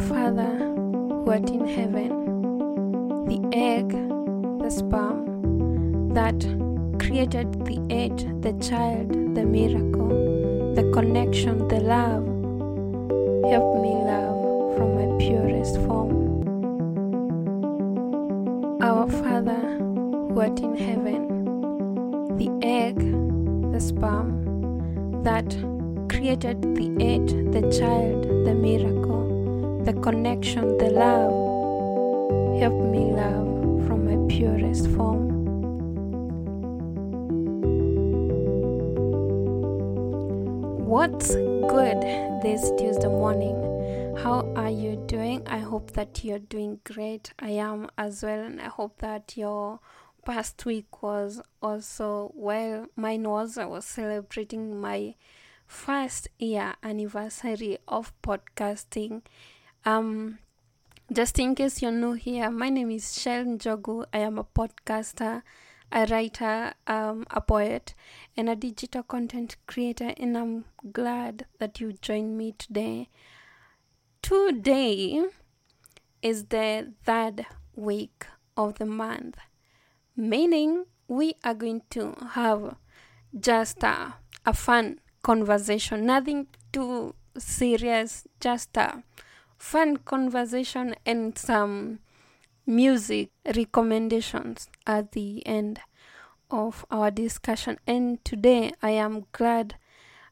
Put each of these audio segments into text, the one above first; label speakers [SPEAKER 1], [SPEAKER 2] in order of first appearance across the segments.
[SPEAKER 1] Father who art in heaven, the egg, the sperm that created the age, the child, the miracle, the connection, the love. Help me love from my purest form. Our Father who art in heaven, the egg, the sperm that created the age, the child, the miracle, the connection, the love. Help me love from my purest form. What's good this Tuesday morning? How are you doing? I hope that you're doing great. I am as well, and I hope that your past week was also well. Mine was. I was celebrating my first year anniversary of podcasting. Um, just in case you're new here, my name is Shell Njogu. I am a podcaster, a writer, um, a poet, and a digital content creator, and I'm glad that you joined me today. Today is the third week of the month, meaning we are going to have just a, a fun conversation, nothing too serious, just a fun conversation and some music recommendations at the end of our discussion. And today I am glad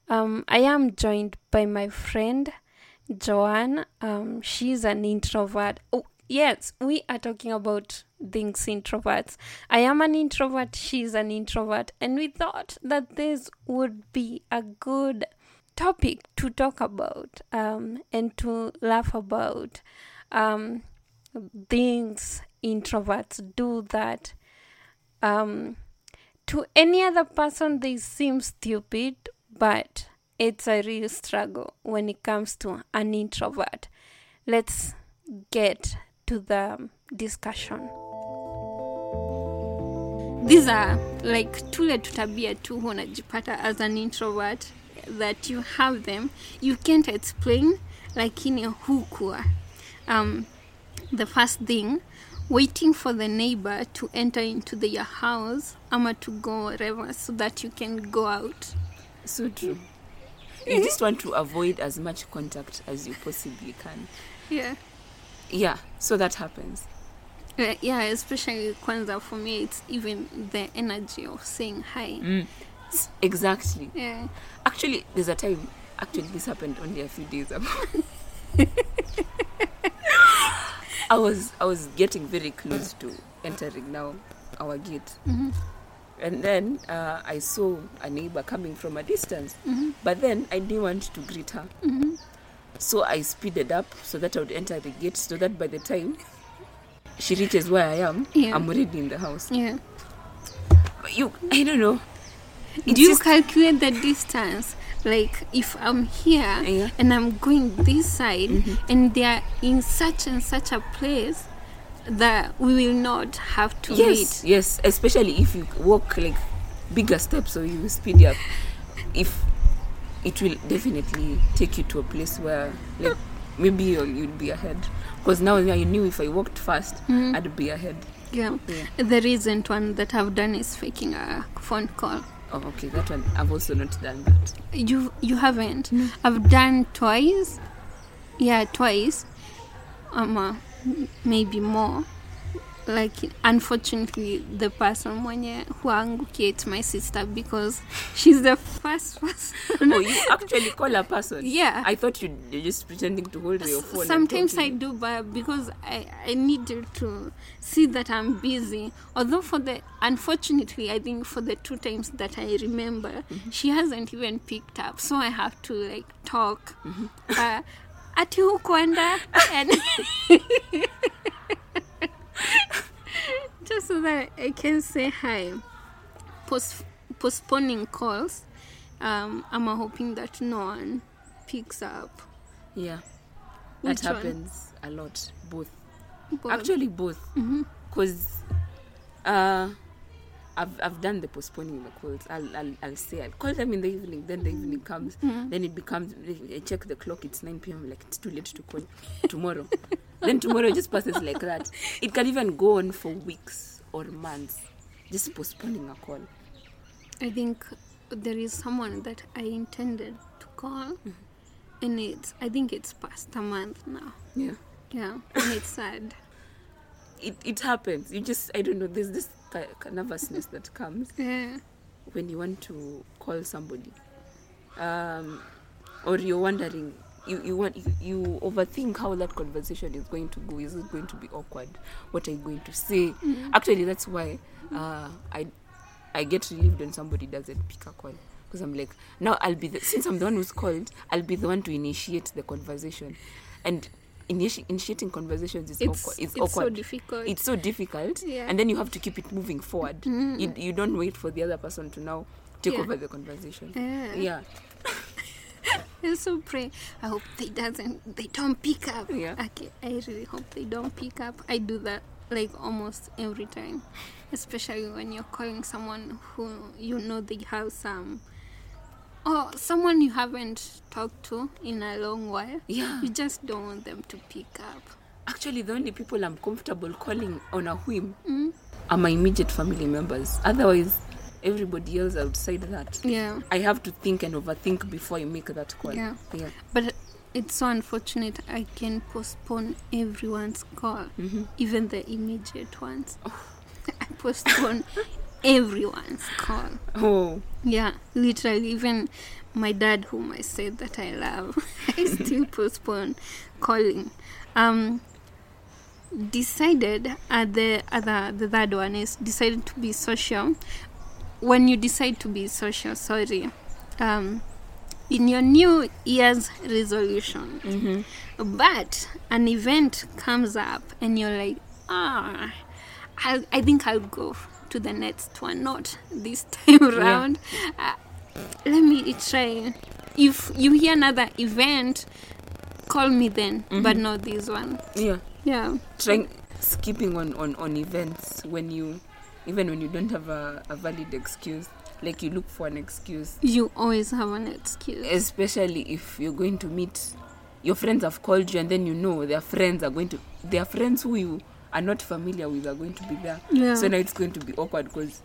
[SPEAKER 1] um, I am joined by my friend Joanne. Um, she's an introvert. Oh, yes, we are talking about things introverts. I am an introvert, she's an introvert, and we thought that this would be a good topic to talk about um, and to laugh about um, things introverts do that um, to any other person they seem stupid but it's a real struggle when it comes to an introvert. Let's get to the discussion. These are like tule tutabia tu unajipata as an introvert that you have them you can't explain Like lakini hukua um, the first thing waiting for the neighbor to enter into the, your house ama to go wherever so that you can go out
[SPEAKER 2] So true. You just want to avoid as much contact as you possibly can.
[SPEAKER 1] yeah
[SPEAKER 2] Yeah, so that happens.
[SPEAKER 1] Uh, yeah especially kwanza for me it's even the energy of saying hi
[SPEAKER 2] Mm. Exactly.
[SPEAKER 1] yeah
[SPEAKER 2] Actually, there's a time. Actually, this happened only a few days ago. I was I was getting very close to entering now our gate,
[SPEAKER 1] Mhm.
[SPEAKER 2] and then uh, I saw a neighbor coming from a distance.
[SPEAKER 1] Mhm.
[SPEAKER 2] But then I didn't want to greet her,
[SPEAKER 1] Mhm.
[SPEAKER 2] so I speeded up so that I would enter the gate, so that by the time she reaches where I am,
[SPEAKER 1] Yeah.
[SPEAKER 2] I'm already in the house.
[SPEAKER 1] yeah
[SPEAKER 2] But you, I don't know. It's
[SPEAKER 1] do you
[SPEAKER 2] just-
[SPEAKER 1] calculate the distance like if i'm here
[SPEAKER 2] Yeah.
[SPEAKER 1] and i'm going this side
[SPEAKER 2] Mhm.
[SPEAKER 1] and they are in such and such a place that we will not have to wait.
[SPEAKER 2] yes
[SPEAKER 1] meet
[SPEAKER 2] yes especially if you walk like bigger steps or you speed up if it will definitely take you to a place where like maybe you'll, you'll be ahead because now I knew if I walked fast
[SPEAKER 1] Mhm.
[SPEAKER 2] I'd be ahead
[SPEAKER 1] yeah
[SPEAKER 2] yeah
[SPEAKER 1] the recent one that i've done is faking a phone call
[SPEAKER 2] oh okay that one I've also not done that.
[SPEAKER 1] You you haven't? I've done twice. Yeah twice. Um uh, maybe more like unfortunately the person mwenye huangukia it's my sister because she's the first person.
[SPEAKER 2] Oh you actually call a person?
[SPEAKER 1] Yeah.
[SPEAKER 2] I thought you you're just pretending to hold your phone
[SPEAKER 1] sometimes i do but because i i needed to see that i'm busy. Although for the unfortunately i think for the two times that i remember
[SPEAKER 2] Mm-hmm.
[SPEAKER 1] she hasn't even picked up. So i have to like talk.
[SPEAKER 2] Mm-hmm.
[SPEAKER 1] uh, ati hukwenda and just so that i can say hi Post- postponing calls um i'm hoping that no one picks up
[SPEAKER 2] yeah
[SPEAKER 1] Which
[SPEAKER 2] that
[SPEAKER 1] one?
[SPEAKER 2] happens a lot both
[SPEAKER 1] Both.
[SPEAKER 2] actually both because uh, I've, I've done the postponing the calls. I'll, I'll I'll say I'll call them in the evening. Then the evening comes. Then it becomes. I check the clock. It's 9 p.m. Like it's too late to call tomorrow. Then tomorrow just passes like that. It can even go on for weeks or months, just postponing a call.
[SPEAKER 1] I think there is someone that I intended to call, and it's I think it's past a month now.
[SPEAKER 2] Yeah.
[SPEAKER 1] Yeah, and it's sad.
[SPEAKER 2] It it happens. You just I don't know. There's this nervousness that comes.
[SPEAKER 1] Yeah,
[SPEAKER 2] when you want to call somebody um, or you're wondering you, you want you, you overthink how that conversation is going to go. Is it going to be awkward? What are you going to say? Actually that's why uh, i i get relieved when somebody doesn't pick a call. Because i'm like now i'll be the since i'm the one who's called i'll be the one to initiate the conversation. And initi- initiating conversations is
[SPEAKER 1] it's
[SPEAKER 2] awkward it's,
[SPEAKER 1] it's so difficult.
[SPEAKER 2] it's so difficult.
[SPEAKER 1] Yeah.
[SPEAKER 2] and then you have to keep it moving forward. You, you don't wait for the other person to now take
[SPEAKER 1] Yeah.
[SPEAKER 2] over the conversation.
[SPEAKER 1] Yeah.
[SPEAKER 2] yeah
[SPEAKER 1] I so pray. I hope they doesn't. They don't pick up.
[SPEAKER 2] Yeah.
[SPEAKER 1] Okay. I really hope they don't pick up. I do that like almost every time, especially when you're calling someone who you know they have some, or someone you haven't talked to in a long while.
[SPEAKER 2] yeah
[SPEAKER 1] You just don't want them to pick up.
[SPEAKER 2] actually the only people i'm comfortable calling on a whim
[SPEAKER 1] Mm?
[SPEAKER 2] are my immediate family members otherwise everybody else outside that
[SPEAKER 1] Yeah.
[SPEAKER 2] i have to think and overthink before i make that call
[SPEAKER 1] Yeah.
[SPEAKER 2] yeah
[SPEAKER 1] But it's so unfortunate I can postpone everyone's call,
[SPEAKER 2] hmm
[SPEAKER 1] even the immediate ones. I postpone everyone's call.
[SPEAKER 2] oh
[SPEAKER 1] Yeah, literally, even my dad, whom I said that I love, I still postpone calling. Um, decided uh, the other the third one is decided to be social. When you decide to be social, sorry, um, in your New Year's resolution,
[SPEAKER 2] hmm
[SPEAKER 1] but an event comes up and you're like, ah, I'll, I think I'll go to the next one, not this time around. Uh, let me try. If you hear another event, call me then, but not this one.
[SPEAKER 2] yeah
[SPEAKER 1] Yeah.
[SPEAKER 2] trying skipping on, on on events when you even when you don't have a, a valid excuse like you look for an excuse
[SPEAKER 1] You always have an excuse.
[SPEAKER 2] especially if you're going to meet your friends have called you and then you know their friends are going to their friends who you are not familiar with are going to be there
[SPEAKER 1] Yeah.
[SPEAKER 2] so now it's going to be awkward because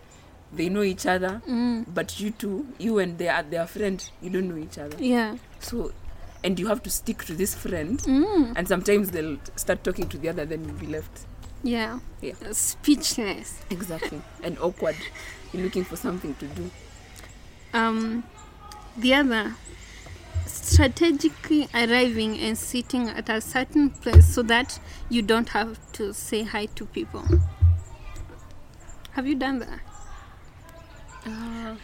[SPEAKER 2] they know each other
[SPEAKER 1] Mm,
[SPEAKER 2] but you two you and their their friend you don't know each other
[SPEAKER 1] yeah.
[SPEAKER 2] so and you have to stick to this friend
[SPEAKER 1] Mm,
[SPEAKER 2] and sometimes they'll start talking to the other then you'll be left
[SPEAKER 1] yeah.
[SPEAKER 2] Yeah.
[SPEAKER 1] Speechless.
[SPEAKER 2] exactly and awkward you're looking for something to do
[SPEAKER 1] Um, the other, strategically arriving and sitting at a certain place so that you don't have to say hi to people. Have you done that?
[SPEAKER 2] uh,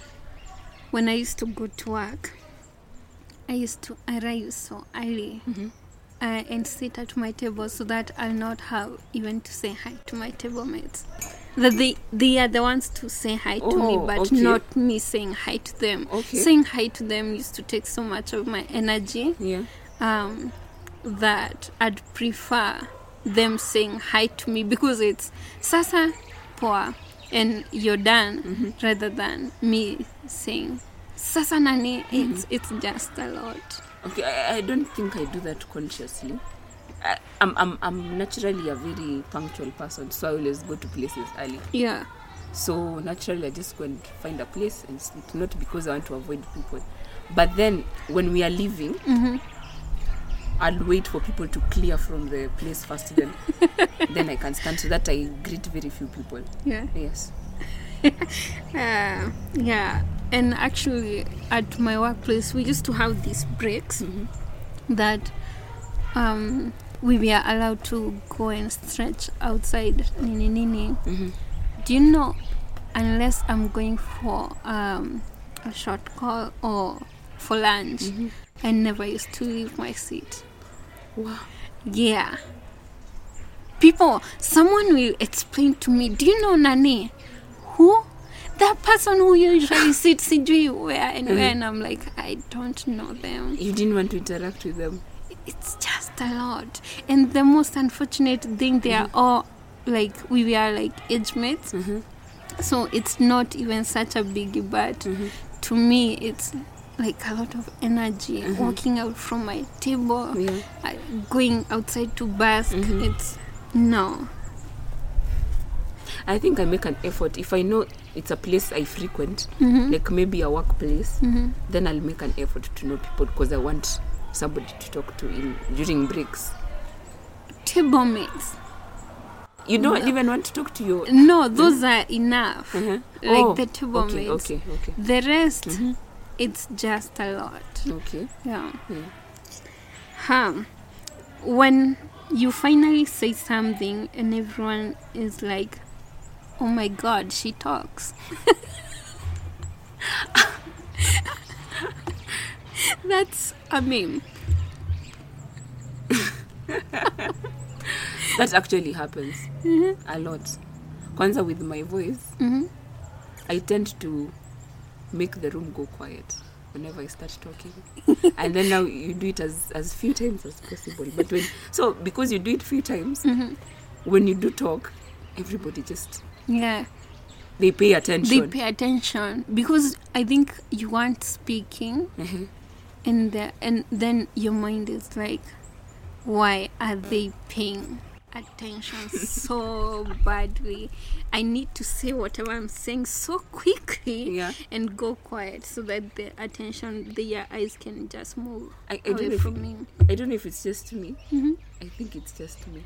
[SPEAKER 1] When I used to go to work, I used to arrive so early
[SPEAKER 2] mhm.
[SPEAKER 1] Uh, and sit at my table so that I'll not have even to say hi to my table mates. That they they are the ones to say hi to me,
[SPEAKER 2] Oh,
[SPEAKER 1] but
[SPEAKER 2] okay.
[SPEAKER 1] not me saying hi to them.
[SPEAKER 2] Okay.
[SPEAKER 1] Saying hi to them used to take so much of my energy
[SPEAKER 2] yeah
[SPEAKER 1] um, that I'd prefer them saying hi to me because it's sasa poa and you're done
[SPEAKER 2] Mhm.
[SPEAKER 1] rather than me saying sasa nani. It's it's just a lot.
[SPEAKER 2] Okay, I, I don't think I do that consciously. I, I'm, I'm, I'm naturally a very punctual person, so I always go to places early.
[SPEAKER 1] Yeah.
[SPEAKER 2] So naturally, I just go and find a place and sit, not because I want to avoid people. But then, when we are leaving,
[SPEAKER 1] hmm
[SPEAKER 2] I'll wait for people to clear from the place first, then then I can stand so that I greet very few people.
[SPEAKER 1] Yeah.
[SPEAKER 2] Yes.
[SPEAKER 1] Uh, yeah. And actually, at my workplace, we used to have these breaks
[SPEAKER 2] Mhm.
[SPEAKER 1] that um, we were allowed to go and stretch outside. Nini nini.
[SPEAKER 2] hmm
[SPEAKER 1] Do you know? Unless I'm going for um, a short call or for lunch,
[SPEAKER 2] hmm
[SPEAKER 1] I never used to leave my seat.
[SPEAKER 2] Wow.
[SPEAKER 1] Yeah. People, someone will explain to me, do you know Nani? Who? That person who usually sits sijui where and where, and I'm like, I don't know them.
[SPEAKER 2] You didn't want to interact with them.
[SPEAKER 1] It's just a lot. And the most unfortunate thing, they are all like, we were like age mates.
[SPEAKER 2] hmm
[SPEAKER 1] So it's not even such a biggie, but to me, it's like a lot of energy. Walking out from my table,
[SPEAKER 2] Yeah.
[SPEAKER 1] uh, going outside to bask. It's no.
[SPEAKER 2] I think I make an effort if I know it's a place I frequent,
[SPEAKER 1] Mm-hmm.
[SPEAKER 2] like maybe a workplace. Then I'll make an effort to know people because I want somebody to talk to in during breaks.
[SPEAKER 1] Table mates.
[SPEAKER 2] You don't even want to talk to your
[SPEAKER 1] No, those are enough.
[SPEAKER 2] Mhm.
[SPEAKER 1] Like
[SPEAKER 2] Oh,
[SPEAKER 1] the table
[SPEAKER 2] okay,
[SPEAKER 1] mates.
[SPEAKER 2] Okay, okay,
[SPEAKER 1] The rest, it's just a lot.
[SPEAKER 2] okay.
[SPEAKER 1] Yeah.
[SPEAKER 2] Yeah.
[SPEAKER 1] Huh. When you finally say something and everyone is like, oh my god, she talks. That's a meme.
[SPEAKER 2] That actually happens
[SPEAKER 1] Mm-hmm.
[SPEAKER 2] a lot. Kwanza with my voice, I tend to make the room go quiet whenever I start talking. and then now you do it as as few times as possible. But when so because you do it few times,
[SPEAKER 1] Mm-hmm.
[SPEAKER 2] when you do talk, everybody just
[SPEAKER 1] Yeah.
[SPEAKER 2] they pay attention.
[SPEAKER 1] They pay attention because I think you aren't speaking
[SPEAKER 2] Mhm.
[SPEAKER 1] and the, and then your mind is like why are they paying attention so badly i need to say whatever i'm saying so quickly
[SPEAKER 2] Yeah.
[SPEAKER 1] and go quiet so that the attention their eyes can just move
[SPEAKER 2] I, I don't know
[SPEAKER 1] away
[SPEAKER 2] if
[SPEAKER 1] from me
[SPEAKER 2] I don't know if it's just me.
[SPEAKER 1] Mm-hmm.
[SPEAKER 2] I think it's just me.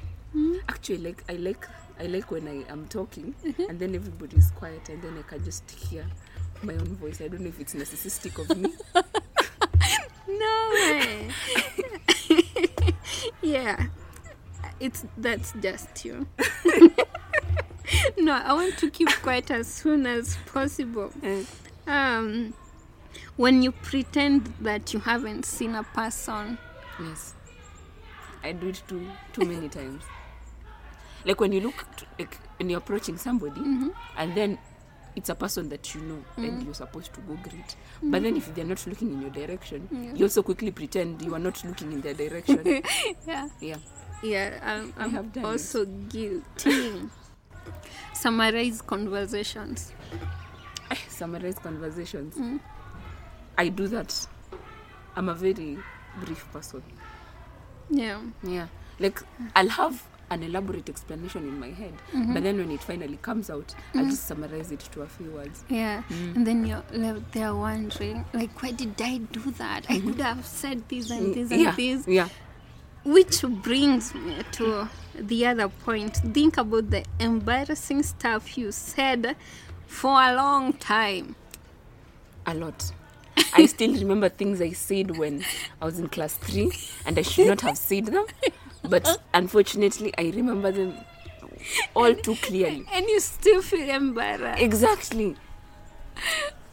[SPEAKER 2] Actually, like I like I like when I am talking
[SPEAKER 1] Mm-hmm.
[SPEAKER 2] and then everybody is quiet and then I can just hear my own voice. I don't know if it's narcissistic of me.
[SPEAKER 1] no way yeah it's that's just you. No i want to keep quiet as soon as possible. Um when you pretend that you haven't seen a person.
[SPEAKER 2] Yes, I do it too too many times. Like when you look to, like when you're approaching somebody
[SPEAKER 1] Mm-hmm.
[SPEAKER 2] and then it's a person that you know and you're supposed to go greet. But then if they're not looking in your direction,
[SPEAKER 1] Yeah.
[SPEAKER 2] you also quickly pretend you are not looking in their direction.
[SPEAKER 1] yeah
[SPEAKER 2] yeah.
[SPEAKER 1] yeah i'm, I'm
[SPEAKER 2] also it.
[SPEAKER 1] guilty summarize conversations
[SPEAKER 2] summarize conversations.
[SPEAKER 1] Mm.
[SPEAKER 2] I do that. I'm a very brief person.
[SPEAKER 1] yeah
[SPEAKER 2] Yeah. Like I'll have an elaborate explanation in my head,
[SPEAKER 1] Mm-hmm.
[SPEAKER 2] but then when it finally comes out, I'll mm-hmm. just summarize it to a few words.
[SPEAKER 1] Yeah, mm. and then you're left there wondering, like, why did I do that? I mm-hmm. could have said this and this and
[SPEAKER 2] yeah.
[SPEAKER 1] this.
[SPEAKER 2] Yeah.
[SPEAKER 1] Which brings me to the other point. Think about the embarrassing stuff you said for a long time.
[SPEAKER 2] A lot. I still remember things I said when I was in class three, and I should not have said them. But unfortunately, I remember them all too clearly.
[SPEAKER 1] And you still feel embarrassed.
[SPEAKER 2] Exactly.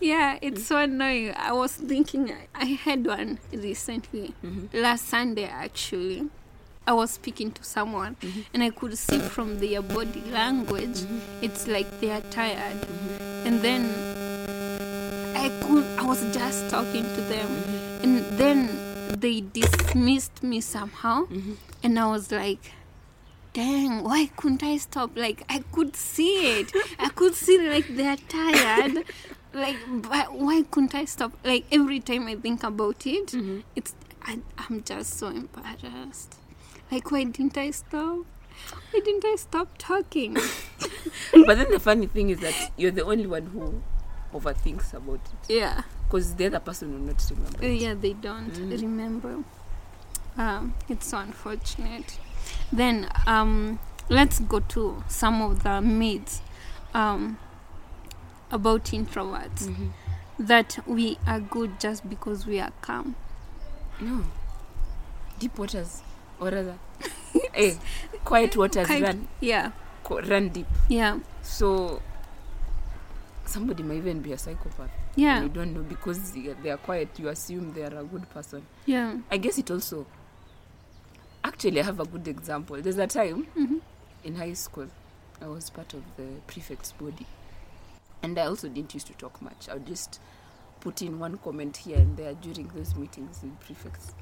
[SPEAKER 1] Yeah, it's so annoying. I was thinking, I had one recently, mm-hmm. last Sunday actually. I was speaking to someone mm-hmm. and I could see from their body language, mm-hmm. it's like they are tired. And then I could, I was just talking to them, and then they dismissed me somehow, mm-hmm. and I was like, dang, why couldn't I stop? Like, I could see it. I could see, like, they're tired. like, but why couldn't I stop? Like, every time I think about it, mm-hmm. it's, I, I'm just so embarrassed. Like, why didn't I stop? Why didn't I stop talking?
[SPEAKER 2] But then the funny thing is that you're the only one who overthinks about it.
[SPEAKER 1] yeah.
[SPEAKER 2] Because the other person will not remember. It.
[SPEAKER 1] yeah, they don't remember. Um, it's so unfortunate. Then um, let's go to some of the myths um, about introverts.
[SPEAKER 2] Mm-hmm.
[SPEAKER 1] That we are good just because we are calm.
[SPEAKER 2] No. Deep waters, or rather, eh, quiet waters
[SPEAKER 1] Kind-
[SPEAKER 2] run,
[SPEAKER 1] Yeah,
[SPEAKER 2] run deep.
[SPEAKER 1] yeah,
[SPEAKER 2] So somebody might even be a psychopath.
[SPEAKER 1] yeah,
[SPEAKER 2] You don't know because they are quiet. You assume they are a good person.
[SPEAKER 1] yeah.
[SPEAKER 2] I guess it also. Actually, I have a good example. There's a time
[SPEAKER 1] Mhm.
[SPEAKER 2] in high school, I was part of the prefect's body, and I also didn't used to talk much. I would just put in one comment here and there during those meetings with prefects.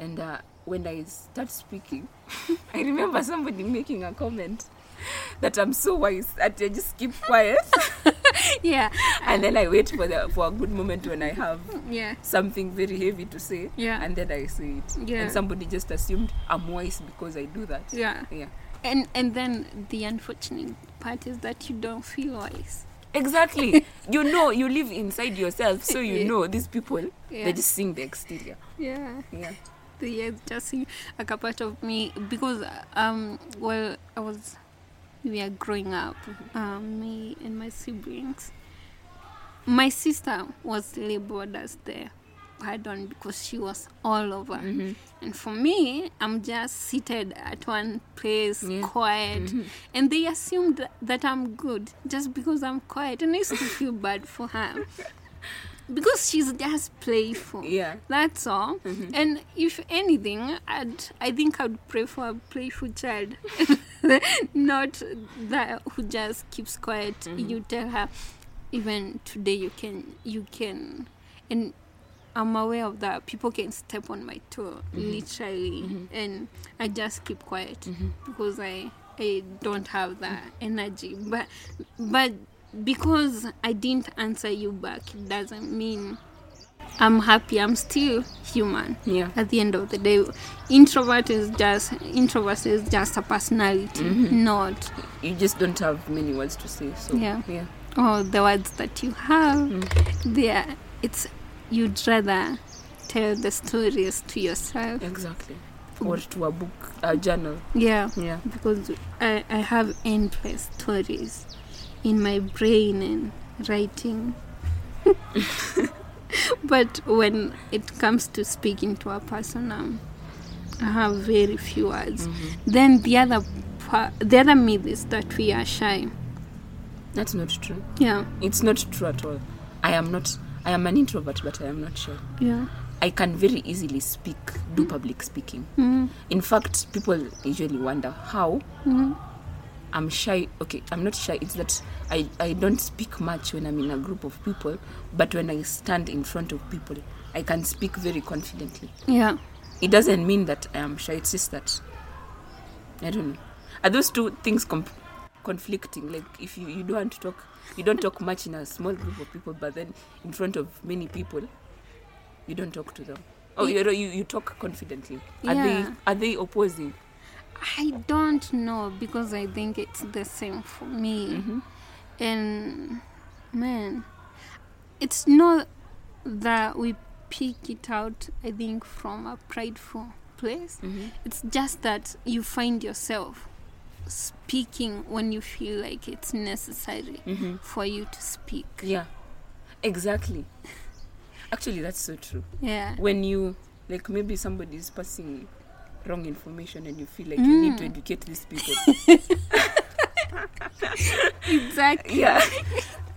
[SPEAKER 2] And uh, when I start speaking, I remember somebody making a comment that I'm so wise that I just keep quiet
[SPEAKER 1] yeah
[SPEAKER 2] and then I wait for the for a good moment when I have
[SPEAKER 1] yeah
[SPEAKER 2] something very heavy to say
[SPEAKER 1] Yeah.
[SPEAKER 2] and then I say it.
[SPEAKER 1] Yeah.
[SPEAKER 2] And somebody just assumed I'm wise because I do that.
[SPEAKER 1] yeah
[SPEAKER 2] Yeah.
[SPEAKER 1] and and then the unfortunate part is that you don't feel wise
[SPEAKER 2] Exactly. you know, you live inside yourself, so you
[SPEAKER 1] Yeah.
[SPEAKER 2] know these people,
[SPEAKER 1] Yeah.
[SPEAKER 2] they just sing the exterior.
[SPEAKER 1] yeah
[SPEAKER 2] Yeah.
[SPEAKER 1] the years just seem like a part of me because um well I was we are growing up um, me and my siblings my sister was labeled as the pardon because she was all over
[SPEAKER 2] Mhm.
[SPEAKER 1] and for me I'm just seated at one place
[SPEAKER 2] Yeah.
[SPEAKER 1] quiet
[SPEAKER 2] Mhm.
[SPEAKER 1] and they assumed that I'm good just because I'm quiet and I used to feel bad for her because she's just playful
[SPEAKER 2] Yeah.
[SPEAKER 1] that's all.
[SPEAKER 2] Mhm.
[SPEAKER 1] And if anything, I'd, I think I'd pray for a playful child, not that who just keeps quiet.
[SPEAKER 2] Mhm.
[SPEAKER 1] You tell her, even today you can, you can, and I'm aware of that. People can step on my toe,
[SPEAKER 2] Mhm.
[SPEAKER 1] literally,
[SPEAKER 2] Mhm.
[SPEAKER 1] and I just keep quiet
[SPEAKER 2] Mhm.
[SPEAKER 1] because I I don't have that energy. But but because I didn't answer you back, it doesn't mean I'm happy. I'm still human.
[SPEAKER 2] Yeah.
[SPEAKER 1] At the end of the day, introvert is just introvert is just a personality,
[SPEAKER 2] Mhm.
[SPEAKER 1] not
[SPEAKER 2] You just don't have many words to say. So
[SPEAKER 1] Yeah.
[SPEAKER 2] Yeah.
[SPEAKER 1] oh the words that you have.
[SPEAKER 2] Mm.
[SPEAKER 1] There, it's you'd rather tell the stories to yourself.
[SPEAKER 2] Exactly. Or to a book, a journal.
[SPEAKER 1] Yeah.
[SPEAKER 2] Yeah.
[SPEAKER 1] because I, I have endless stories in my brain and writing. but when it comes to speaking to a person, um, I have very few words.
[SPEAKER 2] Mhm.
[SPEAKER 1] Then the other part, the other myth is that we are shy.
[SPEAKER 2] That's not true.
[SPEAKER 1] Yeah,
[SPEAKER 2] It's not true at all. I am not. I am an introvert, but I am not shy.
[SPEAKER 1] yeah.
[SPEAKER 2] I can very easily speak, do public speaking.
[SPEAKER 1] Mm-hmm.
[SPEAKER 2] In fact, people usually wonder how
[SPEAKER 1] Mm-hmm.
[SPEAKER 2] I'm shy. Okay, I'm not shy. It's that I, I don't speak much when I'm in a group of people, but when I stand in front of people, I can speak very confidently.
[SPEAKER 1] Yeah,
[SPEAKER 2] It doesn't mean that I am shy. It's just that I don't know. Are those two things comp- conflicting? Like if you, you don't want to talk, you don't talk much in a small group of people, but then in front of many people, you don't talk to them. Oh, you you, you talk confidently. Are
[SPEAKER 1] Yeah.
[SPEAKER 2] they are they opposing?
[SPEAKER 1] I don't know because I think it's the same for me.
[SPEAKER 2] Mm-hmm.
[SPEAKER 1] and man it's not that we pick it out i think from a prideful place
[SPEAKER 2] Mm-hmm.
[SPEAKER 1] it's just that you find yourself speaking when you feel like it's necessary
[SPEAKER 2] Mm-hmm.
[SPEAKER 1] for you to speak
[SPEAKER 2] Yeah, exactly. Actually, that's so true.
[SPEAKER 1] yeah
[SPEAKER 2] When you like, maybe somebody is passing wrong information, and you feel like you need to
[SPEAKER 1] Mm.
[SPEAKER 2] educate these people.
[SPEAKER 1] exactly
[SPEAKER 2] yeah,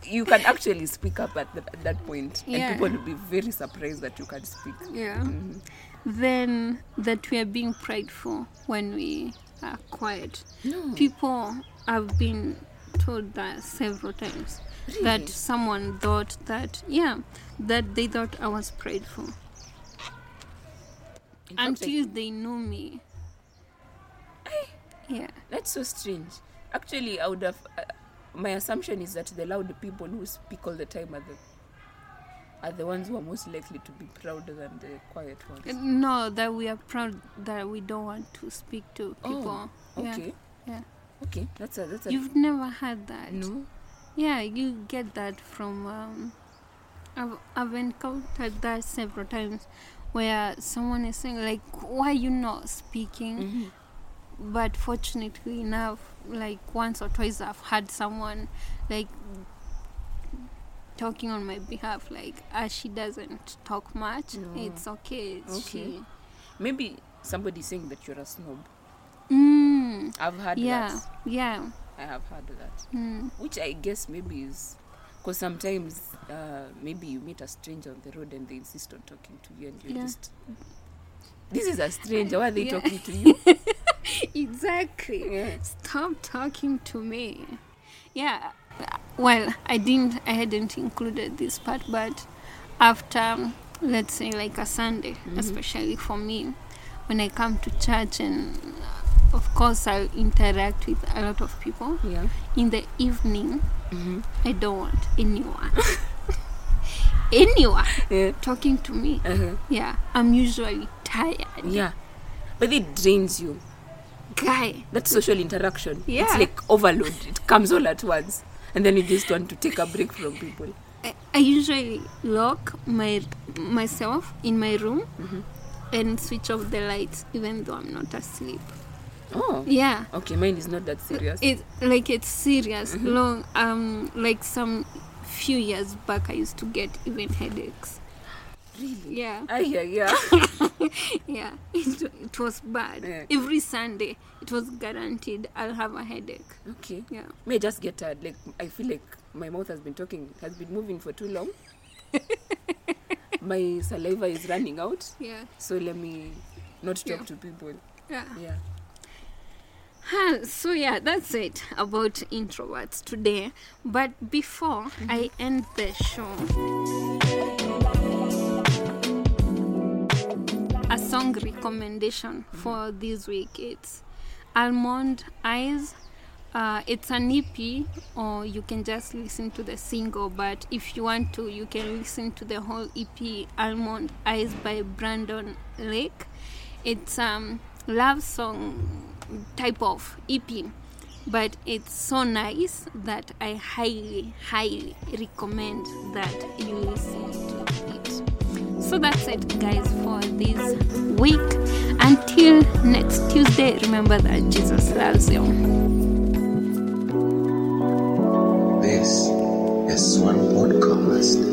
[SPEAKER 2] you can actually speak up at, the, at that point,
[SPEAKER 1] Yeah.
[SPEAKER 2] and people will be very surprised that you can speak.
[SPEAKER 1] yeah
[SPEAKER 2] Mhm.
[SPEAKER 1] then that we are being prideful when we are quiet
[SPEAKER 2] No,
[SPEAKER 1] people have been told that several times
[SPEAKER 2] really?
[SPEAKER 1] that someone thought that yeah that they thought i was prideful
[SPEAKER 2] In fact, I
[SPEAKER 1] until they know me yeah
[SPEAKER 2] That's so strange. Actually, I would have. Uh, my assumption is that the loud people who speak all the time are the are the ones who are most likely to be proud than the quiet ones.
[SPEAKER 1] no that we are proud that we don't want to speak to
[SPEAKER 2] Oh,
[SPEAKER 1] people yeah.
[SPEAKER 2] Okay.
[SPEAKER 1] yeah.
[SPEAKER 2] Okay. That's a that's a
[SPEAKER 1] you've never had that
[SPEAKER 2] no.
[SPEAKER 1] yeah you get that from um I've, I've encountered that several times where someone is saying like why you not speaking
[SPEAKER 2] Mhm.
[SPEAKER 1] but fortunately enough like once or twice i've had someone like talking on my behalf like as she doesn't talk much
[SPEAKER 2] No.
[SPEAKER 1] it's okay, it's
[SPEAKER 2] Okay.
[SPEAKER 1] she
[SPEAKER 2] Maybe somebody saying that you're a snob.
[SPEAKER 1] mm,
[SPEAKER 2] I've heard
[SPEAKER 1] yeah
[SPEAKER 2] that.
[SPEAKER 1] yeah
[SPEAKER 2] I have heard that.
[SPEAKER 1] mm,
[SPEAKER 2] Which I guess maybe is because sometimes uh, maybe you meet a stranger on the road and they insist on talking to you and you
[SPEAKER 1] Yeah.
[SPEAKER 2] just. This is a stranger. Why are they
[SPEAKER 1] Yeah.
[SPEAKER 2] talking to you?
[SPEAKER 1] exactly
[SPEAKER 2] yeah.
[SPEAKER 1] stop talking to me yeah well i didn't i hadn't included this part but after let's say like a sunday
[SPEAKER 2] Mhm.
[SPEAKER 1] especially for me when i come to church and of course, I'll interact with a lot of people.
[SPEAKER 2] Yeah.
[SPEAKER 1] In the evening,
[SPEAKER 2] Mm-hmm.
[SPEAKER 1] I don't want anyone, anyone
[SPEAKER 2] Yeah.
[SPEAKER 1] talking to me.
[SPEAKER 2] Uh-huh.
[SPEAKER 1] Yeah, I'm usually tired.
[SPEAKER 2] Yeah. But it drains you.
[SPEAKER 1] Guy,
[SPEAKER 2] That social interaction. It's like overload. It comes all at once. And then you just want to take a break from people.
[SPEAKER 1] I, I usually lock my myself in my room
[SPEAKER 2] Mm-hmm.
[SPEAKER 1] and switch off the lights, even though I'm not asleep.
[SPEAKER 2] Oh.
[SPEAKER 1] Yeah.
[SPEAKER 2] Okay, mine is not that serious.
[SPEAKER 1] It like it's serious.
[SPEAKER 2] Mm-hmm.
[SPEAKER 1] Long um like some few years back I used to get even headaches.
[SPEAKER 2] really?
[SPEAKER 1] Yeah.
[SPEAKER 2] Ah, yeah, yeah.
[SPEAKER 1] Yeah. It, it was bad.
[SPEAKER 2] Yeah.
[SPEAKER 1] Every Sunday it was guaranteed I'll have a headache.
[SPEAKER 2] okay.
[SPEAKER 1] Yeah.
[SPEAKER 2] May I just get tired. Like I feel like my mouth has been talking, has been moving for too long. my saliva is running out.
[SPEAKER 1] Yeah.
[SPEAKER 2] So let me not talk
[SPEAKER 1] Yeah.
[SPEAKER 2] to people.
[SPEAKER 1] Yeah.
[SPEAKER 2] Yeah.
[SPEAKER 1] So yeah, that's it about introverts today. But before I end the show, a song recommendation for this week it's Almond Eyes. Uh, it's an EP, or you can just listen to the single. But if you want to, you can listen to the whole EP, Almond Eyes by Brandon Lake. It's um love song type of EP, but it's so nice that I highly, highly recommend that you listen to it. So that's it, guys, for this week. Until next Tuesday, remember that Jesus loves you.
[SPEAKER 3] This is one podcast.